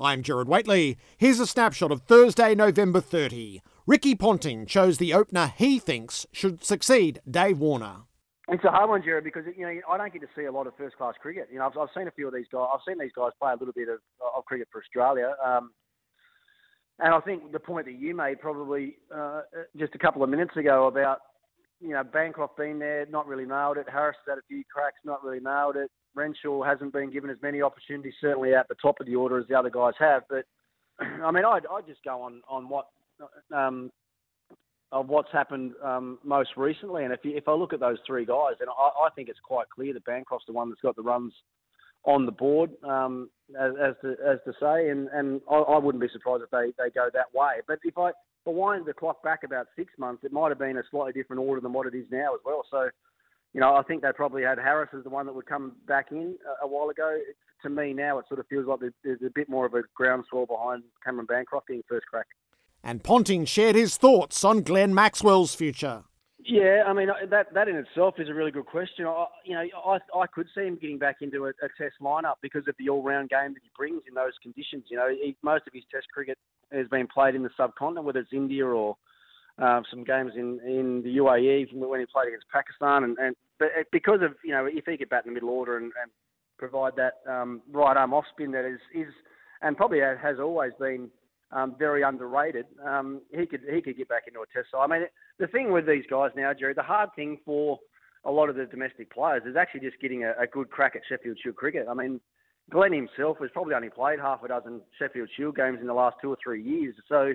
I'm Gerard Whateley. Here's a snapshot of Thursday, November 30. Ricky Ponting chose the opener he thinks should succeed Dave Warner. It's a hard one, Gerard, because you know I don't get to see a lot of first-class cricket. You know, I've, I've seen a few of these guys. I've seen these guys play a little bit of, of cricket for Australia, um, and I think the point that you made probably uh, just a couple of minutes ago about you know Bancroft being there, not really nailed it. Harris had a few cracks, not really nailed it. Renshaw hasn't been given as many opportunities, certainly at the top of the order as the other guys have. But I mean, I'd, I'd just go on on what um, of what's happened um, most recently. And if you, if I look at those three guys, and I, I think it's quite clear that Bancroft's the one that's got the runs on the board, um, as, as to as to say, and and I, I wouldn't be surprised if they, they go that way. But if I I wind the clock back about six months, it might have been a slightly different order than what it is now as well. So you know, I think they probably had Harris as the one that would come back in a, a while ago. to me now, it sort of feels like there's a bit more of a groundswell behind Cameron Bancroft getting first crack. And Ponting shared his thoughts on Glenn Maxwell's future. Yeah, I mean that that in itself is a really good question. I, you know, I I could see him getting back into a, a Test lineup because of the all-round game that he brings in those conditions. You know, he, most of his Test cricket has been played in the subcontinent, whether it's India or uh, some games in, in the UAE when he played against Pakistan, and, and but because of you know if he could bat in the middle order and, and provide that um, right arm off spin that is is and probably has always been um, very underrated. Um, he could he could get back into a test. So I mean, the thing with these guys now, Jerry, the hard thing for a lot of the domestic players is actually just getting a, a good crack at Sheffield Shield cricket. I mean, Glenn himself has probably only played half a dozen Sheffield Shield games in the last two or three years. So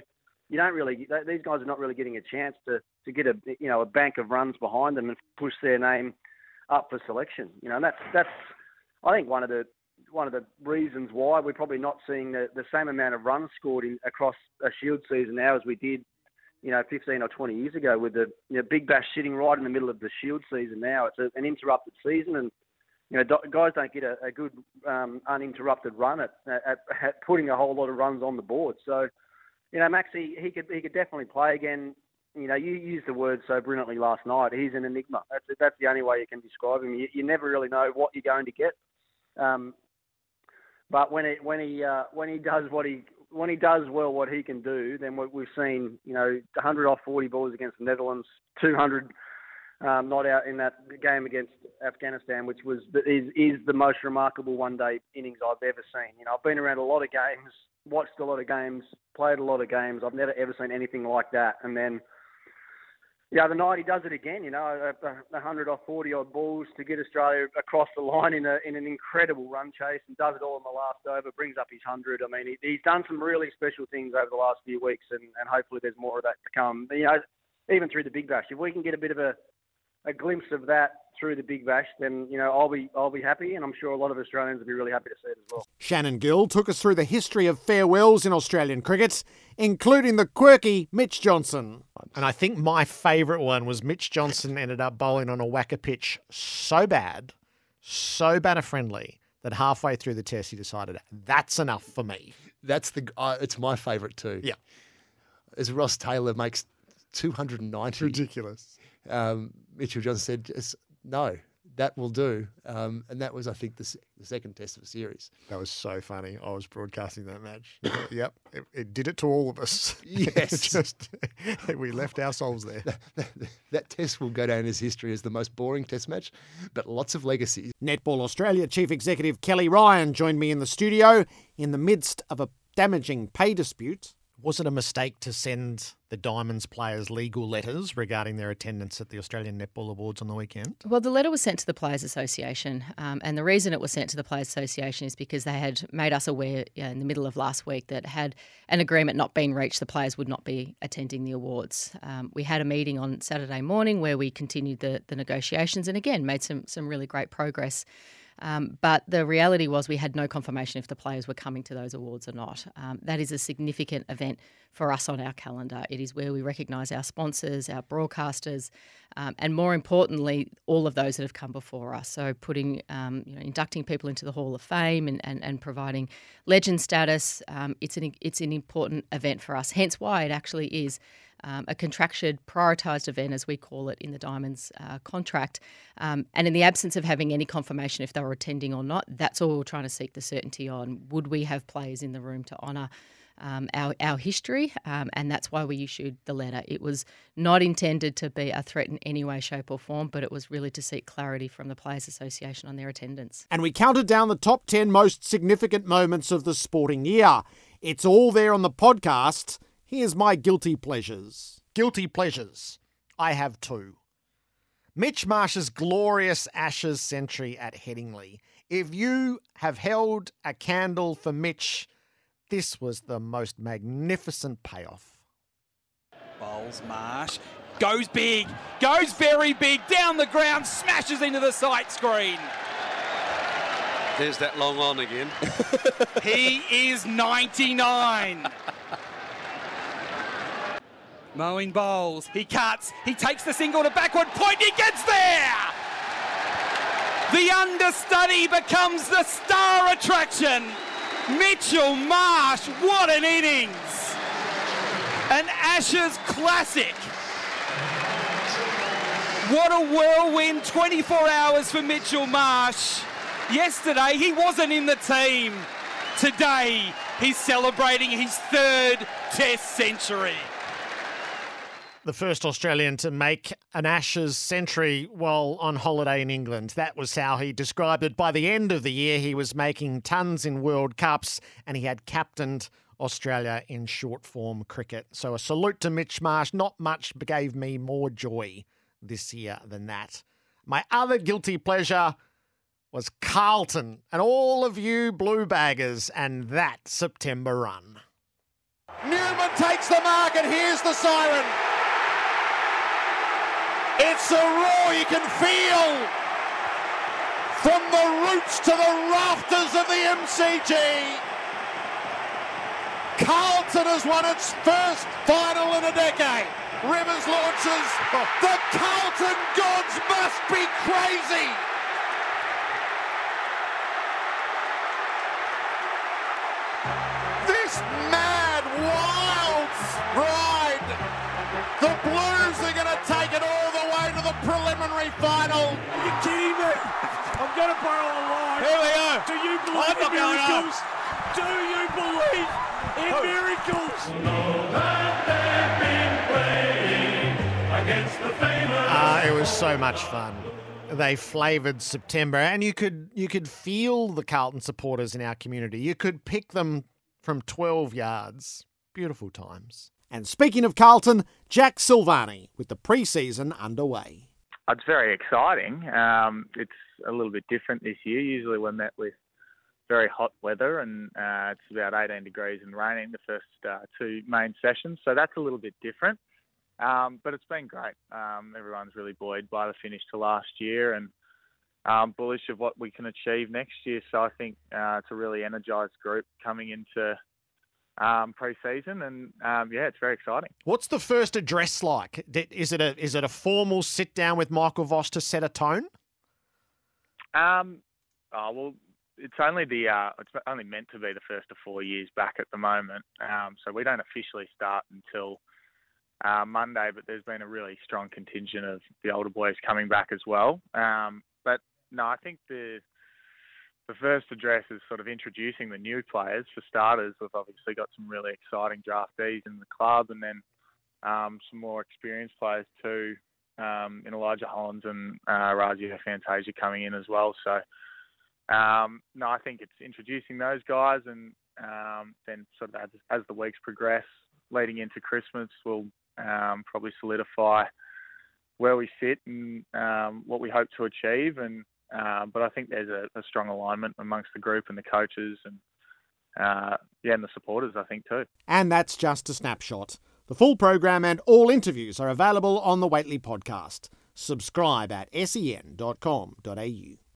you don't really these guys are not really getting a chance to to get a you know a bank of runs behind them and push their name up for selection. You know, and that's that's I think one of the one of the reasons why we're probably not seeing the, the same amount of runs scored in, across a Shield season now as we did, you know, 15 or 20 years ago with the you know, Big Bash sitting right in the middle of the Shield season now. It's a, an interrupted season and, you know, guys don't get a, a good um, uninterrupted run at, at, at putting a whole lot of runs on the board. So, you know, Maxi, he could he could definitely play again. You know, you used the word so brilliantly last night. He's an enigma. That's that's the only way you can describe him. You, you never really know what you're going to get. Um, but when it when he uh, when he does what he when he does well what he can do, then we've seen you know 100 off 40 balls against the Netherlands, 200 um, not out in that game against Afghanistan, which was is is the most remarkable one day innings I've ever seen. You know, I've been around a lot of games watched a lot of games, played a lot of games. I've never ever seen anything like that. And then the other night he does it again. You know, a, a hundred or forty odd balls to get Australia across the line in a in an incredible run chase, and does it all in the last over. Brings up his hundred. I mean, he, he's done some really special things over the last few weeks, and, and hopefully there's more of that to come. You know, even through the Big Bash, if we can get a bit of a a glimpse of that through the Big Bash, then you know I'll be I'll be happy, and I'm sure a lot of Australians will be really happy to see it as well. Shannon Gill took us through the history of farewells in Australian cricket, including the quirky Mitch Johnson. And I think my favourite one was Mitch Johnson ended up bowling on a WACA pitch so bad, so batter friendly that halfway through the test he decided that's enough for me. That's the uh, it's my favourite too. Yeah, as Ross Taylor makes 290. Ridiculous. Um, Mitchell Johnson said, no, that will do. Um, and that was, I think, the, the, second test of the series. That was so funny. I was broadcasting that match. yep, it, it, did it to all of us. Yes, just we left ourselves there. That, that, that, test will go down as history as the most boring test match, but lots of legacy. Netball Australia Chief Executive Kelly Ryan joined me in the studio in the midst of a damaging pay dispute was it a mistake to send the Diamonds players legal letters regarding their attendance at the Australian Netball Awards on the weekend? Well, the letter was sent to the Players Association, um, and the reason it was sent to the Players Association is because they had made us aware in the middle of last week that had an agreement not been reached, the players would not be attending the awards. Um, we had a meeting on Saturday morning where we continued the, the negotiations and again made some some really great progress. Um, but the reality was we had no confirmation if the players were coming to those awards or not. Um, that is a significant event for us on our calendar. It is where we recognise our sponsors, our broadcasters, um, and more importantly, all of those that have come before us. So putting, um, you know, inducting people into the Hall of Fame and, and, and providing legend status. Um, it's an it's an important event for us. Hence why it actually is um, a contractured, prioritised event, as we call it in the Diamonds uh, contract. Um, and in the absence of having any confirmation if they were attending or not, that's all we're trying to seek the certainty on. Would we have players in the room to honour? Um, our, our history, um, and that's why we issued the letter. It was not intended to be a threat in any way, shape, or form, but it was really to seek clarity from the Players Association on their attendance. And we counted down the top 10 most significant moments of the sporting year. It's all there on the podcast. Here's my guilty pleasures. Guilty pleasures. I have two. Mitch Marsh's glorious Ashes century at Headingley. If you have held a candle for Mitch, this was the most magnificent payoff. Bowls Marsh. Goes big. Goes very big. Down the ground. Smashes into the sight screen. There's that long on again. he is 99. Moeen bowls. He cuts. He takes the single to backward point. He gets there. The understudy becomes the star attraction. Mitchell Marsh, what an innings! An Ashes classic. What a whirlwind 24 hours for Mitchell Marsh. Yesterday he wasn't in the team. Today he's celebrating his third Test century. The first Australian to make an Ashes century while on holiday in England. That was how he described it. By the end of the year, he was making tons in World Cups and he had captained Australia in short form cricket. So a salute to Mitch Marsh. Not much gave me more joy this year than that. My other guilty pleasure was Carlton and all of you blue baggers and that September run. Newman takes the mark and here's the siren. It's a roar you can feel from the roots to the rafters of the MCG. Carlton has won its first final in a decade. Rivers launches. The Carlton gods must be crazy. Preliminary final. Are you kidding me? I'm going to borrow a line. Here we are. Do you believe I'm in not miracles? Do you believe in miracles? Ah, it was so much fun. They flavoured September, and you could you could feel the Carlton supporters in our community. You could pick them from twelve yards. Beautiful times. And speaking of Carlton, Jack Silvagni with the pre-season underway. It's very exciting. Um, it's a little bit different this year. Usually we're met with very hot weather and uh, it's about 18 degrees and raining the first uh, two main sessions. So that's a little bit different. Um, but it's been great. Um, everyone's really buoyed by the finish to last year and um, bullish of what we can achieve next year. So I think uh, it's a really energised group coming into um, pre-season, and um, yeah, it's very exciting. What's the first address like? Is it a is it a formal sit down with Michael Voss to set a tone? Um, oh, well, it's only the uh, it's only meant to be the first of four years back at the moment. Um, so we don't officially start until uh, Monday, but there's been a really strong contingent of the older boys coming back as well. Um, but no, I think the the first address is sort of introducing the new players. For starters, we've obviously got some really exciting draftees in the club, and then um, some more experienced players too, um, in Elijah Hollands and uh, Fantasia coming in as well. So, um, no, I think it's introducing those guys, and um, then sort of as, as the weeks progress, leading into Christmas, we'll um, probably solidify where we sit and um, what we hope to achieve. And um, but I think there's a, a strong alignment amongst the group and the coaches and uh, yeah, and the supporters. I think too. And that's just a snapshot. The full program and all interviews are available on the Whateley podcast. Subscribe at sen.com.au.